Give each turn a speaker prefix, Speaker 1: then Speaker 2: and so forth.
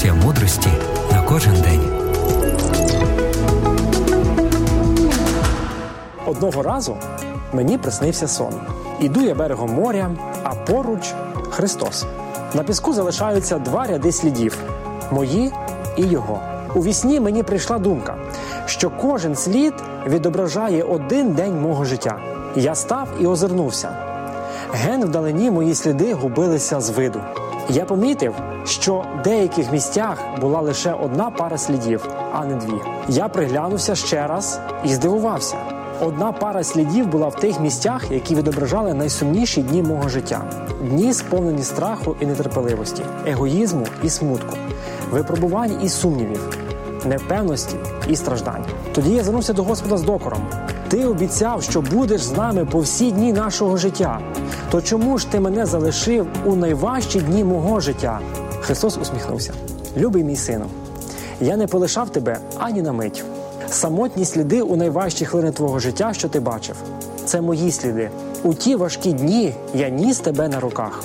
Speaker 1: порція мудрості на кожен день.
Speaker 2: Одного разу мені приснився сон. Іду я берегом моря, а поруч Христос. На піску залишаються два ряди слідів мої і його. У вісні мені прийшла думка, що кожен слід відображає один день мого життя. Я став і озирнувся. Ген вдалині мої сліди губилися з виду. Я помітив, що в деяких місцях була лише одна пара слідів, а не дві. Я приглянувся ще раз і здивувався. Одна пара слідів була в тих місцях, які відображали найсумніші дні мого життя: дні, сповнені страху і нетерпеливості, егоїзму і смутку, випробувань і сумнівів, невпевності і страждань. Тоді я звернувся до Господа з докором. Ти обіцяв, що будеш з нами по всі дні нашого життя. То чому ж ти мене залишив у найважчі дні мого життя? Христос усміхнувся. Любий мій сину, я не полишав тебе ані на мить. Самотні сліди у найважчі хвилини твого життя, що ти бачив. Це мої сліди. У ті важкі дні я ніс тебе на руках.